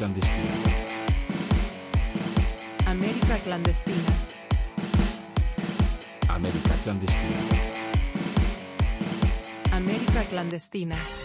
clandestina. América clandestina. América clandestina. América clandestina.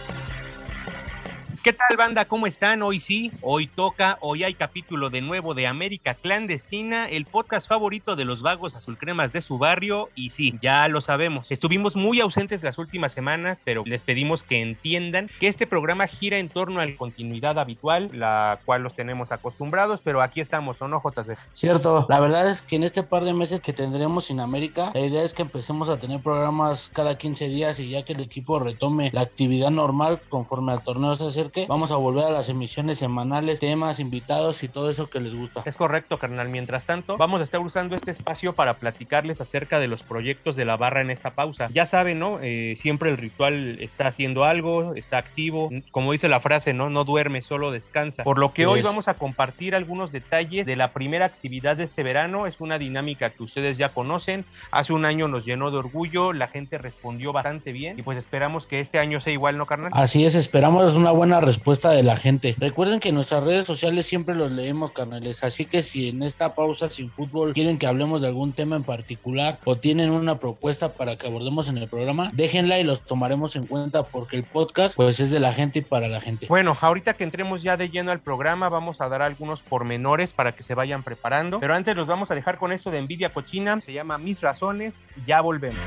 ¿Qué tal banda? ¿Cómo están? Hoy sí, hoy toca, hoy hay capítulo de nuevo de América Clandestina, el podcast favorito de los vagos azulcremas de su barrio y sí, ya lo sabemos, estuvimos muy ausentes las últimas semanas, pero les pedimos que entiendan que este programa gira en torno a la continuidad habitual, la cual los tenemos acostumbrados, pero aquí estamos, ¿o no, JC? Cierto, la verdad es que en este par de meses que tendremos en América, la idea es que empecemos a tener programas cada 15 días y ya que el equipo retome la actividad normal conforme al torneo se vamos a volver a las emisiones semanales, temas, invitados y todo eso que les gusta. Es correcto, carnal. Mientras tanto, vamos a estar usando este espacio para platicarles acerca de los proyectos de la barra en esta pausa. Ya saben, ¿no? Eh, siempre el ritual está haciendo algo, está activo. Como dice la frase, ¿no? No duerme, solo descansa. Por lo que Sí hoy es. vamos a compartir algunos detalles de la primera actividad de este verano. Es una dinámica que ustedes ya conocen. Hace un año nos llenó de orgullo, la gente respondió bastante bien y pues esperamos que este año sea igual, ¿no, carnal? Así es, esperamos una buena respuesta de la gente. Recuerden que nuestras redes sociales siempre los leemos, carnales. Así que si en esta pausa sin fútbol quieren que hablemos de algún tema en particular o tienen una propuesta para que abordemos en el programa, déjenla y los tomaremos en cuenta porque el podcast pues es de la gente y para la gente. Bueno, ahorita que entremos ya de lleno al programa, vamos a dar algunos pormenores para que se vayan preparando. Pero antes los vamos a dejar con eso de envidia cochina. Se llama Mis Razones. Ya volvemos.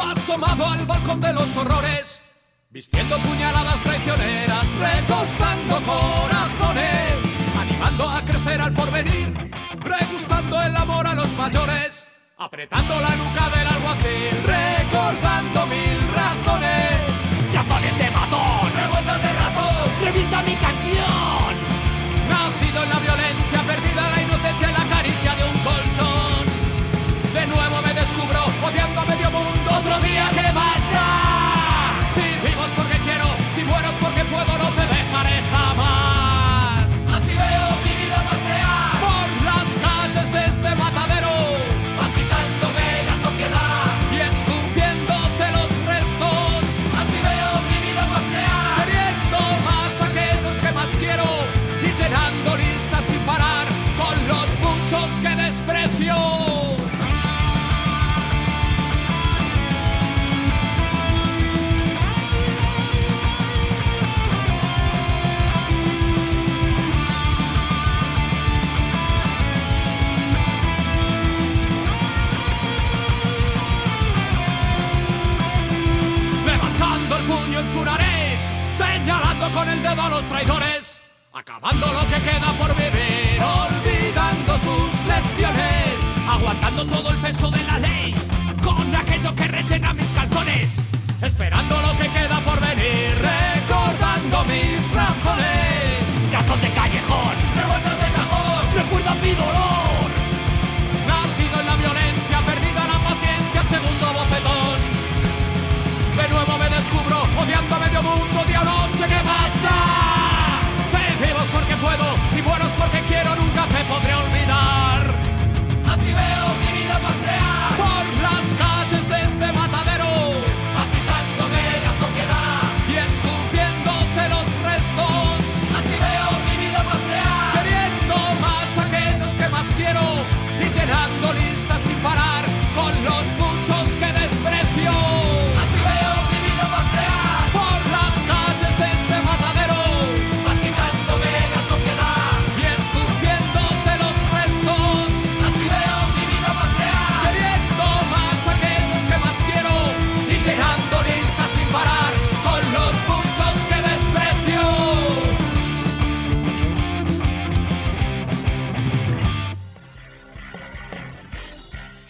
Asomado al balcón de los horrores, vistiendo puñaladas traicioneras, recostando corazones, animando a crecer al porvenir, regustando el amor a los mayores, apretando la nuca del alguacil, recordando mil razones, razones de matón, revueltas de ratón, revienta mi canción. Nacido en la violencia, perdida la inocencia y la caricia de un colchón. De nuevo me descubro odiando a medio mundo. Otro día que basta.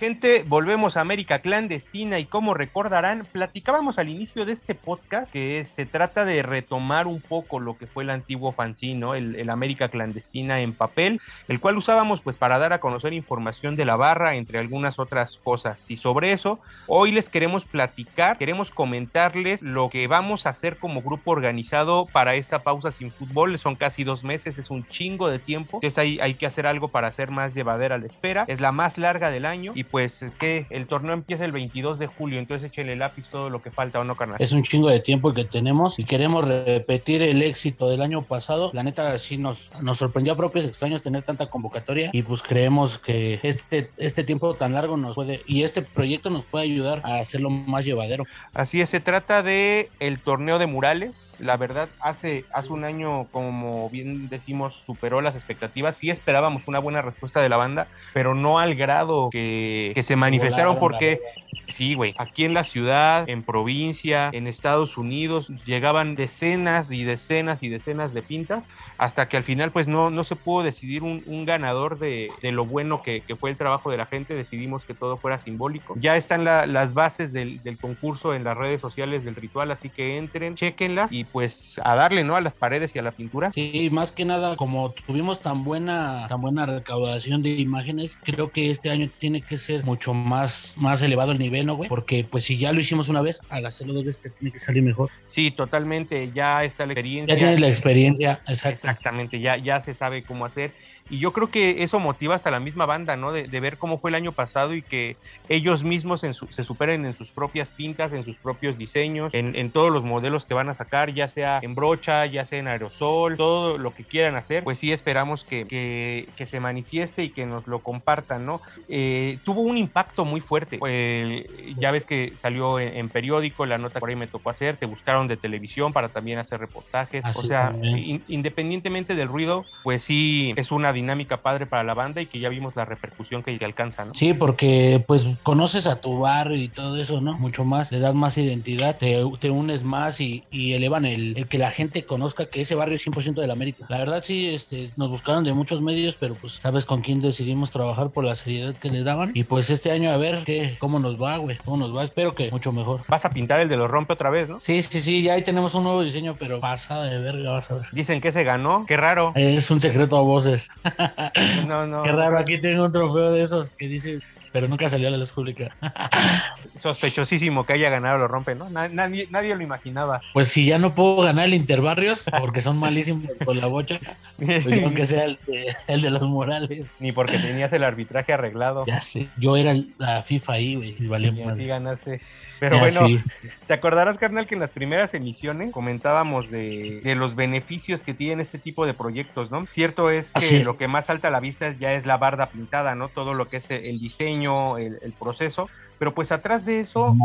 Gente, volvemos a América Clandestina y como recordarán, platicábamos al inicio de este podcast que se trata de retomar un poco lo que fue el antiguo fanzine, el, el, América Clandestina en papel, el cual usábamos pues para dar a conocer información de la barra, entre algunas otras cosas. Y sobre eso, hoy les queremos platicar, queremos comentarles lo que vamos a hacer como grupo organizado para esta pausa sin fútbol. Son casi dos meses, es un chingo de tiempo, entonces hay, hay que hacer algo para hacer más llevadera la espera. Es la más larga del año y pues que el torneo empieza el 22 de julio, entonces échenle lápiz todo lo que falta, ¿o no, carnal? Es un chingo de tiempo que tenemos y queremos repetir el éxito del año pasado. La neta sí nos, nos sorprendió a propios extraños tener tanta convocatoria y pues creemos que este, este tiempo tan largo nos puede y este proyecto nos puede ayudar a hacerlo más llevadero. Así es, se trata de el torneo de murales. La verdad, hace, hace un año, como bien decimos, superó las expectativas. Sí esperábamos una buena respuesta de la banda, pero no al grado que, que se manifestaron porque Sí, güey. Aquí en la ciudad, en provincia, en Estados Unidos, llegaban decenas y decenas y decenas de pintas hasta que al final pues no, no se pudo decidir un, un ganador de, de, lo bueno que, que, fue el trabajo de la gente. Decidimos que todo fuera simbólico. Ya están la, las bases del, del, concurso en las redes sociales del ritual, así que entren, chequenla y pues a darle, ¿no? A las paredes y a la pintura. Sí, más que nada, como tuvimos tan buena, tan buena recaudación de imágenes, creo que este año tiene que ser mucho más, más elevado el nivel, ¿no, güey? Porque pues si ya lo hicimos una vez, al hacerlo dos veces tiene que salir mejor. Sí, totalmente, ya está la experiencia. Ya tienes la experiencia, exacto. Exactamente, ya, ya se sabe cómo hacer. Y yo creo que eso motiva hasta la misma banda, ¿no? De, de ver cómo fue el año pasado y que ellos mismos en su, se superen en sus propias pintas, en sus propios diseños, en, en, todos los modelos que van a sacar, ya sea en brocha, ya sea en aerosol, todo lo que quieran hacer, pues sí esperamos que, que, que se manifieste y que nos lo compartan, ¿no? Eh, tuvo un impacto muy fuerte. Eh, ya ves que salió en, en, periódico, la nota por ahí me tocó hacer, te buscaron de televisión para también hacer reportajes. Así o sea, in, independientemente del ruido, pues sí es una dinámica padre para la banda y que ya vimos la repercusión que, alcanza, ¿no? Sí, porque pues conoces a tu barrio y todo eso, ¿no? Mucho más, le das más identidad, te, te unes más y, y elevan el, el, que la gente conozca que ese barrio es 100% de la América. La verdad sí, este, nos buscaron de muchos medios, pero pues sabes con quién decidimos trabajar por la seriedad que le daban y pues este año a ver qué, cómo nos va, güey, cómo nos va, espero que mucho mejor. Vas a pintar el de los rompe otra vez, ¿no? Sí, sí, sí, ya ahí tenemos un nuevo diseño, pero pasa de verga, vas a ver. Dicen que se ganó, qué raro. Es un secreto a voces. no, no. Qué raro, aquí tengo un trofeo de esos que dice pero nunca salió a la luz pública. Sospechosísimo que haya ganado lo rompe, ¿no? Nadie, nadie lo imaginaba. Pues si ya no puedo ganar el Interbarrios, porque son malísimos con la bocha, pues aunque sea el de, el de, los Morales. Ni porque tenías el arbitraje arreglado. Ya sé, yo era la FIFA ahí, güey, y valió y ganaste. Pero ya, bueno, sí. te acordarás, carnal, que en las primeras emisiones comentábamos de, de, los beneficios que tienen este tipo de proyectos, ¿no? Cierto es que es. lo que más salta a la vista ya es la barda pintada, ¿no? Todo lo que es el diseño, el, el proceso, pero pues atrás de eso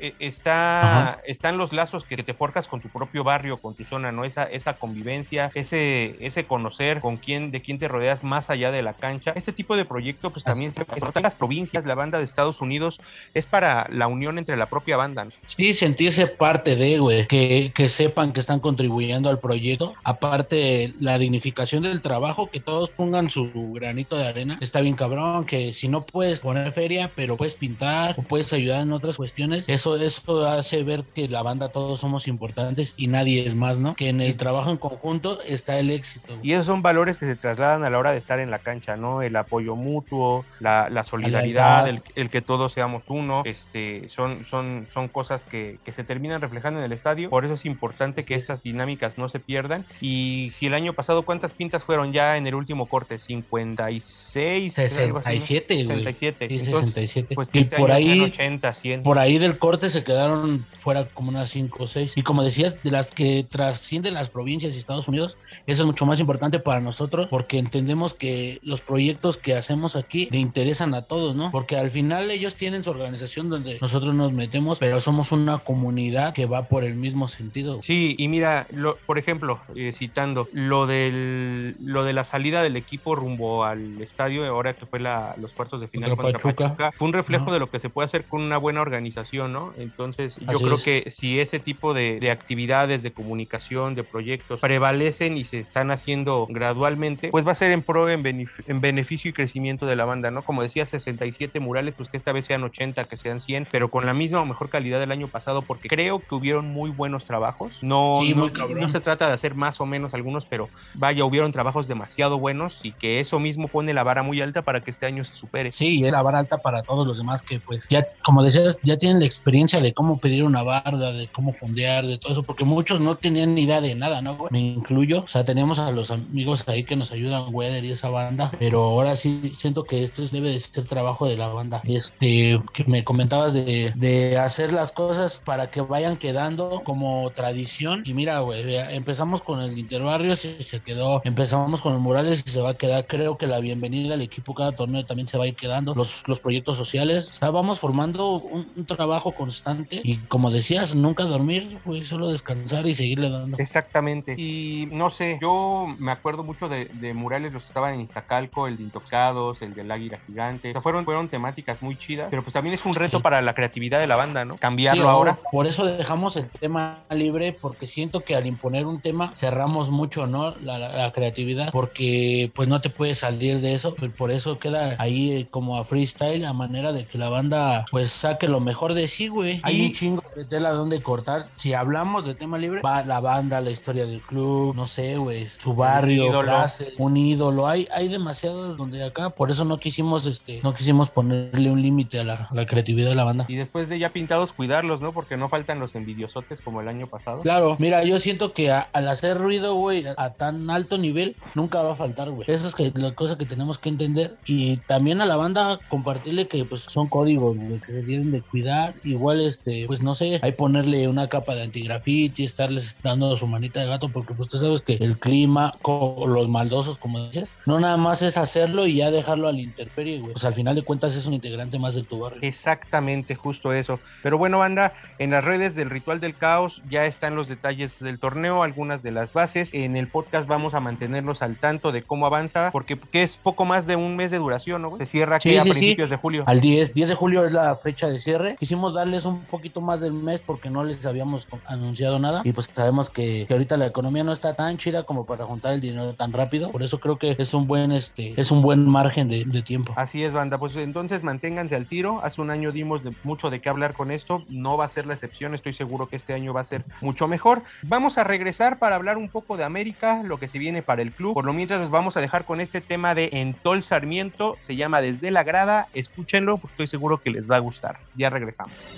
eh, está, están los lazos que te forjas con tu propio barrio, con tu zona, ¿no? Esa, esa convivencia, ese, ese conocer con quién, de quién te rodeas más allá de la cancha. Este tipo de proyecto, pues también se en las provincias, la banda de Estados Unidos, es para la unión entre la propia banda. ¿no? Sí, sentirse parte de, güey, que, que sepan que están contribuyendo al proyecto. Aparte, la dignificación del trabajo, que todos pongan su granito de arena. Está bien cabrón, que si no puedes poner feria, pero puedes pintar o puedes ayudar en otras cuestiones, eso, eso hace ver que la banda todos somos importantes y nadie es más, ¿no? Que en el trabajo en conjunto está el éxito. Y esos son valores que se trasladan a la hora de estar en la cancha, ¿no? El apoyo mutuo, la, la solidaridad, la el, el, que todos seamos uno, este, son, son, son cosas que, que, se terminan reflejando en el estadio. Por eso es importante que estas dinámicas no se pierdan. Y si el año pasado, ¿cuántas pintas fueron ya en el último corte? 56, 67, 67. Sí, 67. Pues y este por ahí, 80, 100. por ahí del corte se quedaron fuera como unas 5 o 6. Y como decías, de las que trascienden las provincias y Estados Unidos, eso es mucho más importante para nosotros porque entendemos que los proyectos que hacemos aquí le interesan a todos, ¿no? Porque al final ellos tienen su organización donde nosotros nos metemos, pero somos una comunidad que va por el mismo sentido. Sí, y mira, lo, por ejemplo, eh, citando lo del lo de la salida del equipo rumbo al estadio, ahora que fue la, los cuartos de final contra contra Pachuca. Pachuca, fue un reflejo de lo que se puede hacer con una buena organización, ¿no? ¿No? Entonces, yo Así creo es. que si ese tipo de, de actividades, de comunicación, de proyectos prevalecen y se están haciendo gradualmente, pues va a ser en pro, en, benef- en beneficio y crecimiento de la banda, ¿no? Como decía, 67 murales, pues que esta vez sean 80, que sean 100, pero con la misma o mejor calidad del año pasado, porque creo que hubieron muy buenos trabajos. No, Sí, no, muy cabrón. no se trata de hacer más o menos algunos, pero vaya, hubieron trabajos demasiado buenos y que eso mismo pone la vara muy alta para que este año se supere. Sí, la vara alta para todos los demás que pues ya, como decías, ya tienen la experiencia de cómo pedir una barda, de cómo fondear, de todo eso, porque muchos no tenían ni idea de nada, ¿no? Me incluyo, o sea, tenemos a los amigos ahí que nos ayudan, Weather y esa banda, pero ahora sí siento que esto es- debe de ser trabajo de la banda. Este, que me comentabas de, de hacer las cosas para que vayan quedando como tradición. Y mira, güey, empezamos con el Interbarrio, se, se quedó, empezamos con los murales y se va a quedar. Creo que la bienvenida al equipo cada torneo también se va a ir quedando. Los, los proyectos sociales, o sea, vamos formando un, un trabajo constante y como decías, nunca dormir, güey, solo descansar y seguirle dando. Exactamente. Y no sé, yo me acuerdo mucho de, de murales, los que estaban en Iztacalco, el de Intoxicados, el del Águila Gigante. O sea, fueron, fueron temáticas muy chidas, pero pues también es un reto Sí. para la creatividad de la banda, ¿no? Cambiarlo Sí, ahora. Por eso dejamos el tema libre, porque siento que al imponer un tema cerramos mucho, ¿no? La, la- la creatividad, porque pues no te puedes salir de eso, pues, por eso queda ahí como a freestyle, a manera de que la banda pues saque lo mejor de sí, güey. Hay Y- un chingo de tela donde cortar. Si hablamos de tema libre, va la banda, la historia del club, no sé, güey, su barrio, ídolo. frases, un ídolo. Hay, hay demasiado donde acá, por eso no quisimos, este, no quisimos ponerle un límite a la, a la creatividad de la banda. Y después de ya pintados, cuidarlos, ¿no? Porque no faltan los envidiosotes como el año pasado. Claro, mira, yo siento que a- al hacer ruido, güey, a tan alto nivel, nunca va a faltar, güey. Eso es que, la cosa que tenemos que entender. Y también a la banda compartirle que pues son códigos, güey, que se tienen de cuidar. Igual, este, pues no sé, hay ponerle una capa de antigrafiti, estarles dando su manita de gato, porque pues tú sabes que el clima, co- los maldosos, como dices, no nada más es hacerlo y ya dejarlo al intemperie, güey. Pues al final de cuentas es un integrante más de tu barrio. Exactamente, justo eso. Pero bueno, banda, en las redes del Ritual del Caos ya están los detalles del torneo, algunas de las bases. En el podcast vamos a mantenerlos al tanto de cómo avanza, porque que es poco más de un mes de duración, ¿no? güey? Se cierra Sí, que a sí, sí. principios de julio. Al 10, 10 de julio es la fecha de cierre. Quisimos darles un poquito más del mes porque no les habíamos anunciado nada. Y pues sabemos que, ahorita la economía no está tan chida como para juntar el dinero tan rápido. Por eso creo que es un buen, este, es un buen margen de, tiempo. Así es, banda. Pues entonces manténganse al tiro. Hace un año dimos mucho de qué hablar con esto. No va a ser la excepción. Estoy seguro que este año va a ser mucho mejor. Vamos a regresar para hablar un poco de América, lo que se viene para el club. Por lo mientras nos vamos a dejar con este tema de Entol Sarmiento. Se llama Desde la Grada. Escúchenlo, porque estoy seguro que les va a gustar. Ya regresamos.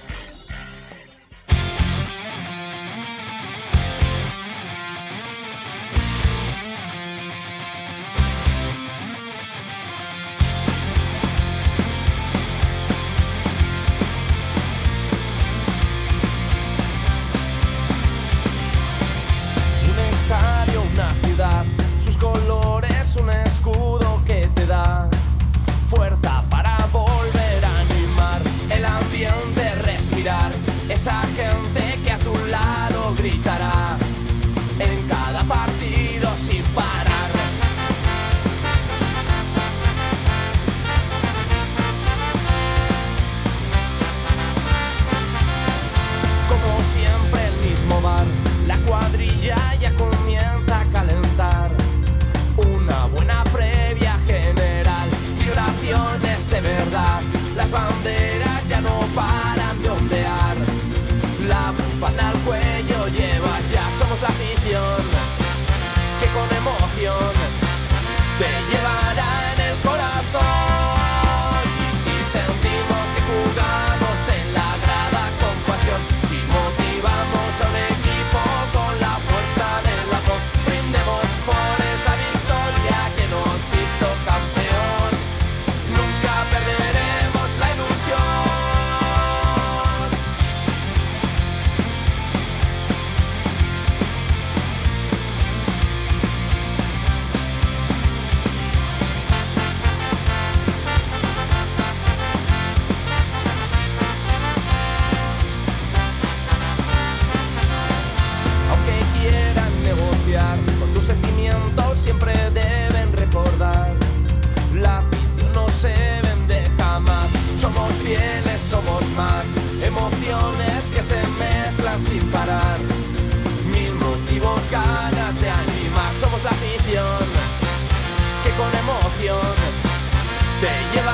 te llevará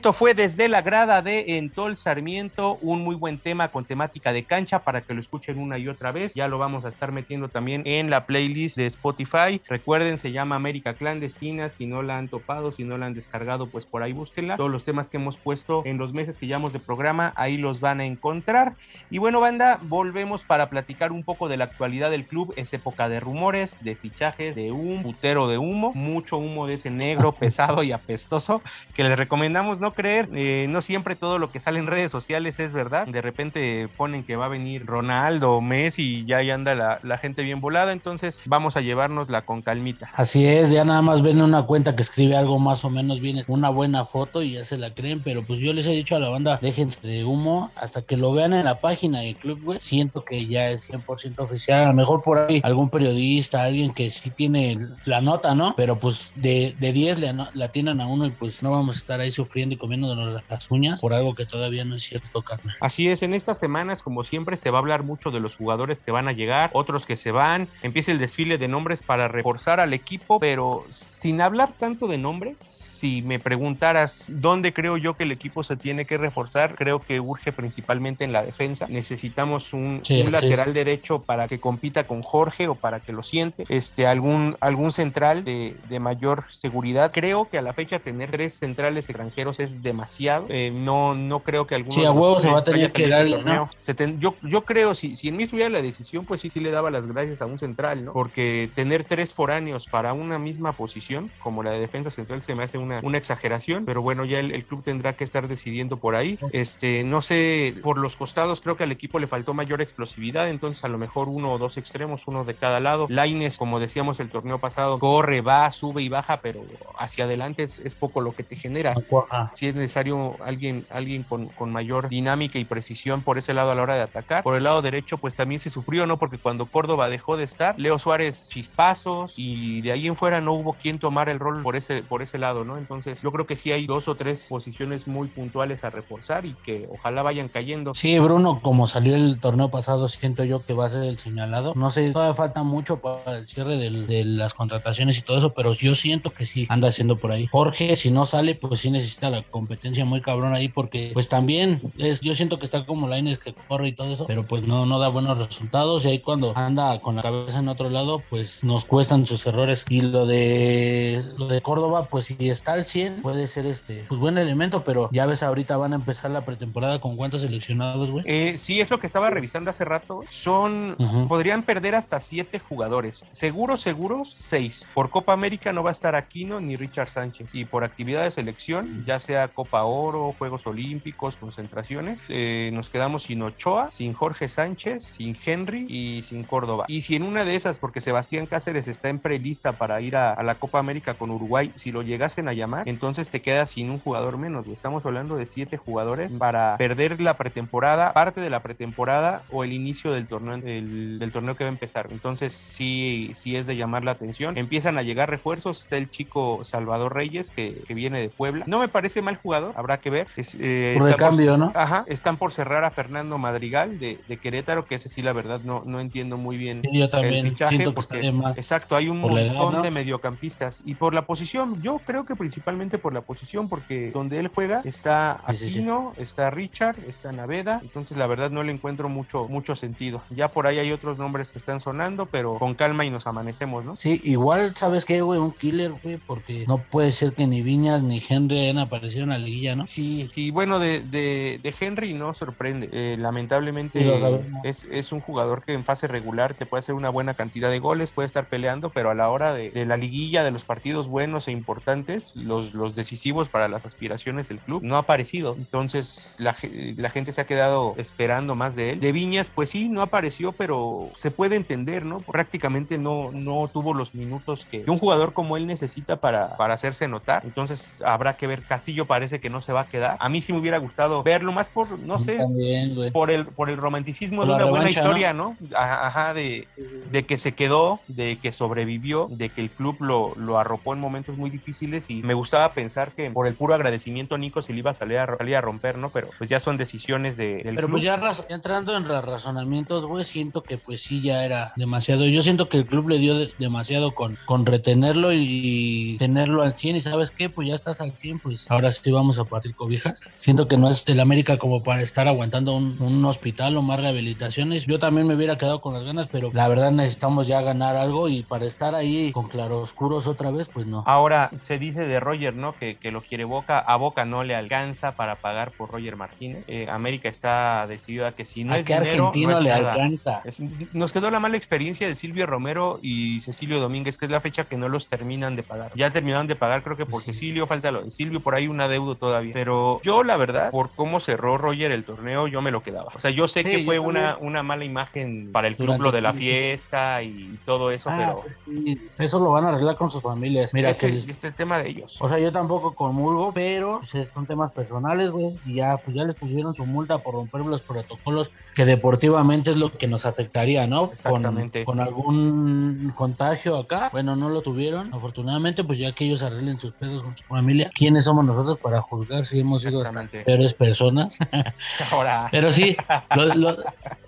Esto fue desde la grada de Entol Sarmiento, un muy buen tema con temática de cancha para que lo escuchen una y otra vez. Ya lo vamos a estar metiendo también en la playlist de Spotify. Recuerden, se llama América Clandestina. Si no la han topado, si no la han descargado, pues por ahí búsquenla. Todos los temas que hemos puesto en los meses que llevamos de programa, ahí los van a encontrar. Y bueno, banda, volvemos para platicar un poco de la actualidad del club. Es época de rumores, de fichajes, de un putero de humo, mucho humo de ese negro, pesado y apestoso que les recomendamos no creer. Eh, no siempre todo lo que sale en redes sociales es verdad. De repente ponen que va a venir Ronaldo, Messi y ya ahí anda la, gente bien volada. Entonces vamos a llevárnosla con calmita. Así es, ya nada más ven una cuenta que escribe algo más o menos bien, una buena foto y ya se la creen, pero pues yo les he dicho a la banda, déjense de humo hasta que lo vean en la página del club, güey. Siento que ya es 100% oficial, a lo mejor por ahí algún periodista, alguien que sí tiene la nota, ¿no? Pero pues de, de 10 le la tienen a uno y pues no vamos a estar ahí sufriendo comiéndonos las uñas por algo que todavía no es cierto, carnal. Así es, en estas semanas, como siempre, se va a hablar mucho de los jugadores que van a llegar, otros que se van. Empieza el desfile de nombres para reforzar al equipo, pero sin hablar tanto de nombres. Si me preguntaras dónde creo yo que el equipo se tiene que reforzar, creo que urge principalmente en la defensa. Necesitamos un, Sí, un sí. lateral derecho para que compita con Jorge o para que lo siente. Este, algún, algún central de, de mayor seguridad. Creo que a la fecha tener tres centrales extranjeros es demasiado. Eh, no, no creo que alguno Sí, a huevo se va a tener que torneo. ¿no? Se ten- yo, yo creo, si, si en mí estuviera la decisión, pues sí, sí le daba las gracias a un central, ¿no? Porque tener tres foráneos para una misma posición, como la de defensa central, se me hace una, una exageración, pero bueno, ya el, el club tendrá que estar decidiendo por ahí. Este, no sé, por los costados creo que al equipo le faltó mayor explosividad, entonces a lo mejor uno o dos extremos, uno de cada lado. Laines, como decíamos el torneo pasado, corre, va, sube y baja, pero hacia adelante es, es poco lo que te genera Ah, si es necesario alguien, alguien con, con mayor dinámica y precisión por ese lado a la hora de atacar. Por el lado derecho, pues también se sufrió, ¿no? Porque cuando Córdoba dejó de estar, Leo Suárez chispazos y de ahí en fuera no hubo quien tomar el rol por ese, por ese lado, ¿no? Entonces yo creo que sí hay dos o tres posiciones muy puntuales a reforzar y que ojalá vayan cayendo. Sí, Bruno, como salió el torneo pasado, siento yo que va a ser el señalado. No sé, todavía falta mucho para el cierre del- de las contrataciones y todo eso, pero yo siento que sí anda haciendo por ahí. Jorge, si no sale, pues sí necesita la competencia muy cabrón ahí, porque pues también es, yo siento que está como Laines que corre y todo eso, pero pues no, no da buenos resultados. Y ahí cuando anda con la cabeza en otro lado, pues nos cuestan sus errores. Y lo de lo de Córdoba, pues si está al 100, puede ser este, pues buen elemento, pero ya ves, ahorita van a empezar la pretemporada con cuántos seleccionados, güey. Eh, sí, es lo que estaba revisando hace rato. Son, podrían perder hasta siete jugadores. Seguros, seguros, seis. Por Copa América no va a estar Aquino ni Richard Sánchez. Y por actividad de selección, ya sea Copa Oro, Juegos Olímpicos, concentraciones, eh, nos quedamos sin Ochoa, sin Jorge Sánchez, sin Henry y sin Córdoba. Y si en una de esas, porque Sebastián Cáceres está en prelista para ir a, a la Copa América con Uruguay, si lo llegasen a llamar, entonces te quedas sin un jugador menos. Estamos hablando de siete jugadores para perder la pretemporada, parte de la pretemporada o el inicio del torneo, del, torneo que va a empezar. Entonces sí, sí es de llamar la atención. Empiezan a llegar refuerzos. Está el chico Salvador Reyes que, viene de Puebla. No me parece mal jugador, habrá que ver. Eh, por el cambio, ¿no? Ajá, están por cerrar a Fernando Madrigal de, Querétaro, que ese sí la verdad no, no entiendo muy bien. yo también siento que estaría mal. Exacto, hay un montón de mediocampistas. Y por la posición, yo creo que principalmente por la posición, porque donde él juega está Aquino, está Richard, está Naveda. Entonces la verdad no le encuentro mucho, mucho sentido. Ya por ahí hay otros nombres que están sonando, pero con calma y nos amanecemos, ¿no? Sí, igual, ¿sabes qué, güey? Un killer, güey, porque no puede ser que ni Viñas ni Henry hayan aparecido en la liguilla, ¿no? Sí, sí, bueno, de, de, Henry no sorprende. Eh, lamentablemente es, es un jugador que en fase regular te puede hacer una buena cantidad de goles, puede estar peleando, pero a la hora de, de la liguilla, de los partidos buenos e importantes, los, los decisivos para las aspiraciones del club, no ha aparecido. Entonces la, la gente se ha quedado esperando más de él. De Viñas, pues sí, no apareció, pero se puede entender, ¿no? Prácticamente no, no tuvo los minutos que, un jugador como él necesita para, para hacerse notar. Entonces habrá que ver. Castillo parece que no se va a quedar. A mí sí me hubiera gustado verlo más por, no sé, por el, por el romanticismo de una buena historia, ¿no? Ajá, de, de, que se quedó, de que sobrevivió, de que el club lo, lo arropó en momentos muy difíciles y me gustaba pensar que por el puro agradecimiento Nico se le iba a salir a, salir a romper, ¿no? Pero pues ya son decisiones de, del Pero pues ya entrando en razonamientos, güey, siento que pues sí ya era demasiado. Yo siento que el club le dio demasiado con, con retenerlo y tenerlo al 100 y sabes qué, pues ya estás al 100, pues ahora sí vamos a partir cobijas. Siento que no es el América como para estar aguantando un, un hospital o más rehabilitaciones. Yo también me hubiera quedado con las ganas, pero la verdad necesitamos ya ganar algo y para estar ahí con claroscuros otra vez, pues no. Ahora se dice de Roger, ¿no? Que, que lo quiere Boca, a Boca no le alcanza para pagar por Roger Martínez. Eh, América está decidido a que si no ¿A es qué dinero, argentino no le alcanza? nos quedó la mala experiencia de Silvio Romero y Cecilio Domínguez, que es la fecha que no los terminan de pagar. Ya terminaron de pagar, creo que por Cecilio, falta lo de Silvio, por ahí una deuda todavía. Pero yo, la verdad, por cómo cerró Roger el torneo, yo me lo quedaba. O sea, yo sé que fue una, una mala imagen para el club lo de la fiesta y todo eso, ah, pero. Pues eso lo van a arreglar con sus familias. Mira, que es el tema de ellos. O sea, yo tampoco comulgo, pero pues, son temas personales, güey. Y ya, pues ya les pusieron su multa por romper los protocolos, que deportivamente es lo que nos afectaría, ¿no? Exactamente. Con, algún contagio acá. Bueno, no lo tuvieron. Afortunadamente, pues ya que ellos arreglen sus pedos con su familia, ¿quiénes somos nosotros para juzgar si hemos sido hasta peores personas? Ahora. pero sí,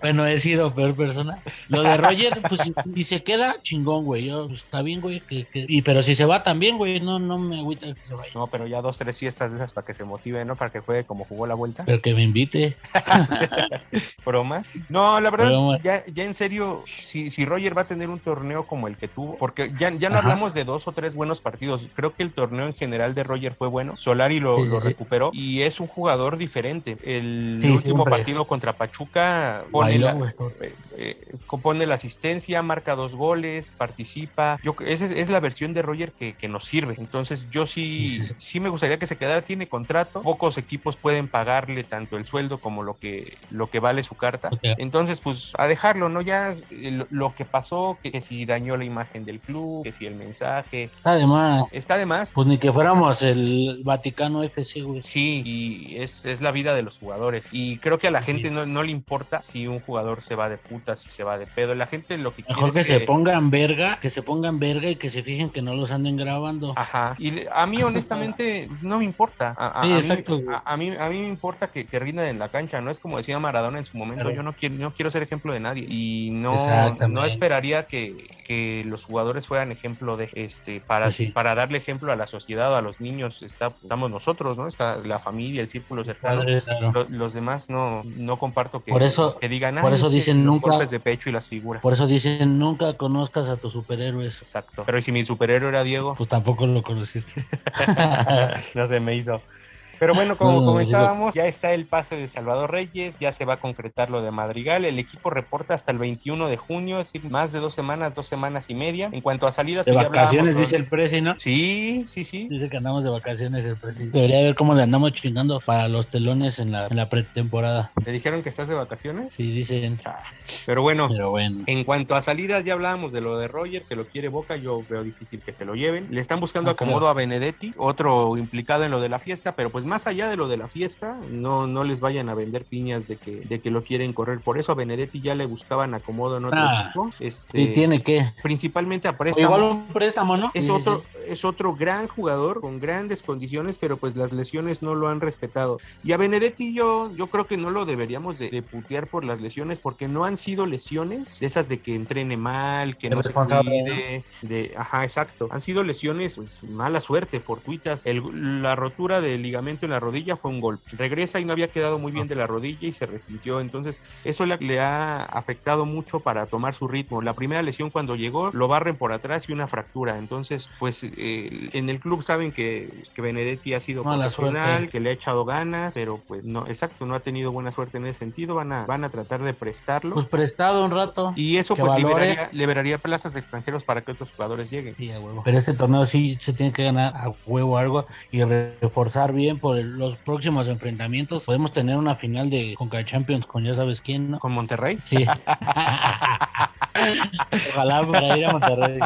bueno, he sido peor persona. Lo de Roger, pues si, se queda, chingón, güey. Yo, pues, está bien, güey. Que, y, pero si se va también, güey, no, no me agüita que se vaya. No, pero ya dos, tres fiestas de esas para que se motive, ¿no? Para que juegue como jugó la vuelta. Pero que me invite. Broma. No, la verdad, ya, ya en serio, si, si Roger va a tener un torneo como el que tuvo, porque ya, ya no hablamos de dos o tres buenos partidos. Creo que el torneo en general de Roger fue bueno. Solari lo, lo recuperó y es un jugador diferente. El último partido contra Pachuca pone la, eh, eh, compone la asistencia, marca dos goles, participa. Yo, esa es, la versión de Roger que, que, nos sirve. Entonces, yo sí, sí, me gustaría que se quedara. Tiene contrato, pocos equipos pueden pagarle tanto el sueldo como lo que, lo que vale su carta. Entonces, pues a dejarlo, ¿no? Ya lo, que pasó, que, si dañó la imagen del club, que si el mensaje. Además. Está de más. Pues ni que fuéramos el Vaticano FC, güey. Sí, y es, es la vida de los jugadores. Y creo que a la gente no, no, le importa si un jugador se va de puta, si se va de pedo. La gente lo que Mejor que, se pongan verga, que se pongan verga y que se fijen que no los anden grabando. Ajá. Y a mí, honestamente, no me importa. A, sí, exacto. Mí, a, mí, a mí me importa que, que rindan en la cancha. No es como decía Maradona en su momento. Yo no quiero, no quiero ser ejemplo de nadie. Y no, no esperaría que, que los jugadores fueran ejemplo de este para, pues para darle ejemplo a la sociedad a los niños está, estamos nosotros no está la familia el círculo cercano. Los, demás no no comparto que, por eso, que digan por eso dicen nunca golpes de pecho y las figuras por eso dicen nunca conozcas a tus superhéroes exacto. Pero si mi superhéroe era Diego pues tampoco lo conociste. No se me hizo Pero bueno, como No, comentábamos, ya está el pase de Salvador Reyes, ya se va a concretar lo de Madrigal. El equipo reporta hasta el 21 de junio, es decir, más de dos semanas, dos semanas y media. En cuanto a salidas, De pues vacaciones, dice el presi, ¿no? Sí, sí, sí. Dice que andamos de vacaciones el presidente. Debería ver cómo le andamos chingando para los telones en la, en la pretemporada. ¿Te dijeron que estás de vacaciones? Sí, dicen. Pero bueno, Pero bueno. En cuanto a salidas, ya hablábamos de lo de Roger, que lo quiere Boca, yo veo difícil que se lo lleven. Le están buscando No acomodo a Benedetti, otro implicado en lo de la fiesta, pero pues más allá de lo de la fiesta, no, no les vayan a vender piñas de que, de que lo quieren correr. Por eso a Benedetti ya le buscaban acomodo en otro Ah. equipo, este, Y tiene que. principalmente a O préstamo. igual un préstamo, ¿no? Es Sí, otro, sí. Es otro gran jugador con grandes condiciones, pero pues las lesiones no lo han respetado. Y a Benedetti yo, yo creo que no lo deberíamos de, de putear por las lesiones, porque no han sido lesiones de esas de que entrene mal, que no se cuide, de, ajá, exacto. Han sido lesiones, pues, mala suerte, fortuitas. El- la rotura del ligamento en la rodilla fue un golpe. Regresa y no había quedado muy bien de la rodilla y se resintió. Entonces, eso le, le ha afectado mucho para tomar su ritmo. La primera lesión cuando llegó, lo barren por atrás y una fractura. Entonces, pues eh, en el club saben que, que Benedetti ha sido Mala profesional, suerte. que le ha echado ganas, pero pues no, exacto, no ha tenido buena suerte en ese sentido. Van a, van a tratar de prestarlo. Pues prestado un rato. y eso pues liberaría, liberaría plazas de extranjeros para que otros jugadores lleguen. Sí, a huevo. Pero este torneo sí se tiene que ganar a huevo algo y reforzar bien por el- los próximos enfrentamientos. Podemos tener una final de Conca Champions con ya sabes quién, ¿no? Con Monterrey. Sí. Ojalá para ir a Monterrey.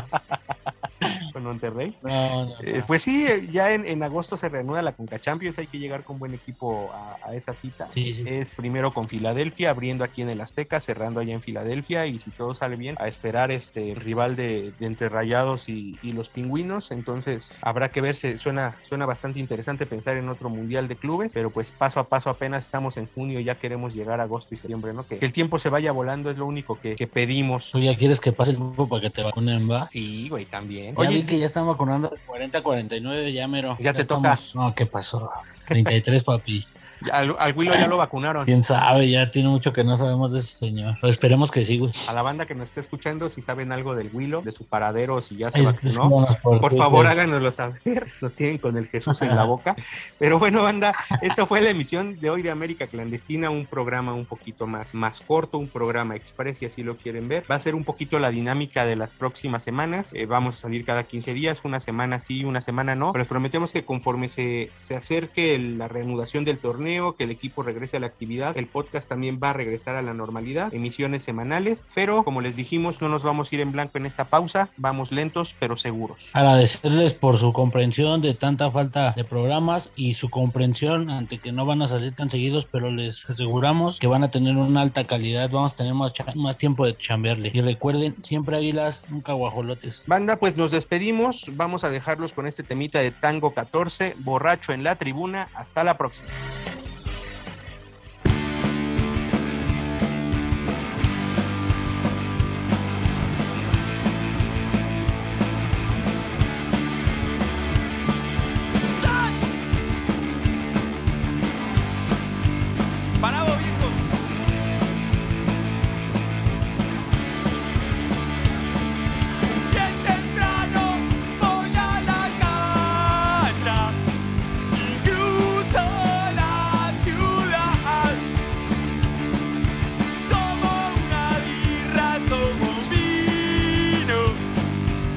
Monterrey. No, no, Eh, no. pues sí, eh, ya en, en agosto se reanuda la Conca Champions, hay que llegar con buen equipo a, a esa cita. Sí, sí. Es primero con Filadelfia, abriendo aquí en el Azteca, cerrando allá en Filadelfia y si todo sale bien, a esperar este rival de, de entre Rayados y, y los Pingüinos. Entonces habrá que verse, suena, suena bastante interesante pensar en otro Mundial de Clubes, pero pues paso a paso apenas estamos en junio, ya queremos llegar a agosto y septiembre, ¿no? Que, que el tiempo se vaya volando es lo único que, que pedimos. Tú ya quieres que pase el tiempo para que te vacunen, ¿va? Sí, güey, también. Oye, que ya están vacunando de 40 a 49, ya mero. Ya te toca. estamos- No, ¿qué pasó? 33, papi. Al, al Willow ya lo vacunaron. Quién sabe, ya tiene mucho que no sabemos de ese señor. Pero esperemos que sí, güey. a la banda que nos esté escuchando, si saben algo del Willow, de su paradero, si ya se vacunó, por Twitter. favor háganoslo saber, nos tienen con el Jesús en la boca. Pero bueno, banda, esto fue la emisión de hoy de América Clandestina, un programa un poquito más, más corto, un programa express, si así lo quieren ver. Va a ser un poquito la dinámica de las próximas semanas. Eh, vamos a salir cada 15 días, una semana sí, una semana no, pero les prometemos que conforme se, se acerque la reanudación del torneo, que el equipo regrese a la actividad, el podcast también va a regresar a la normalidad, emisiones semanales, pero como les dijimos, no nos vamos a ir en blanco en esta pausa, vamos lentos pero seguros. Agradecerles por su comprensión de tanta falta de programas y su comprensión ante que no van a salir tan seguidos, pero les aseguramos que van a tener una alta calidad, vamos a tener más, más tiempo de chambearle. Y recuerden, siempre águilas, nunca guajolotes. Banda, pues nos despedimos, vamos a dejarlos con este temita de Tango 14, borracho en la tribuna, hasta la próxima.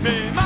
Me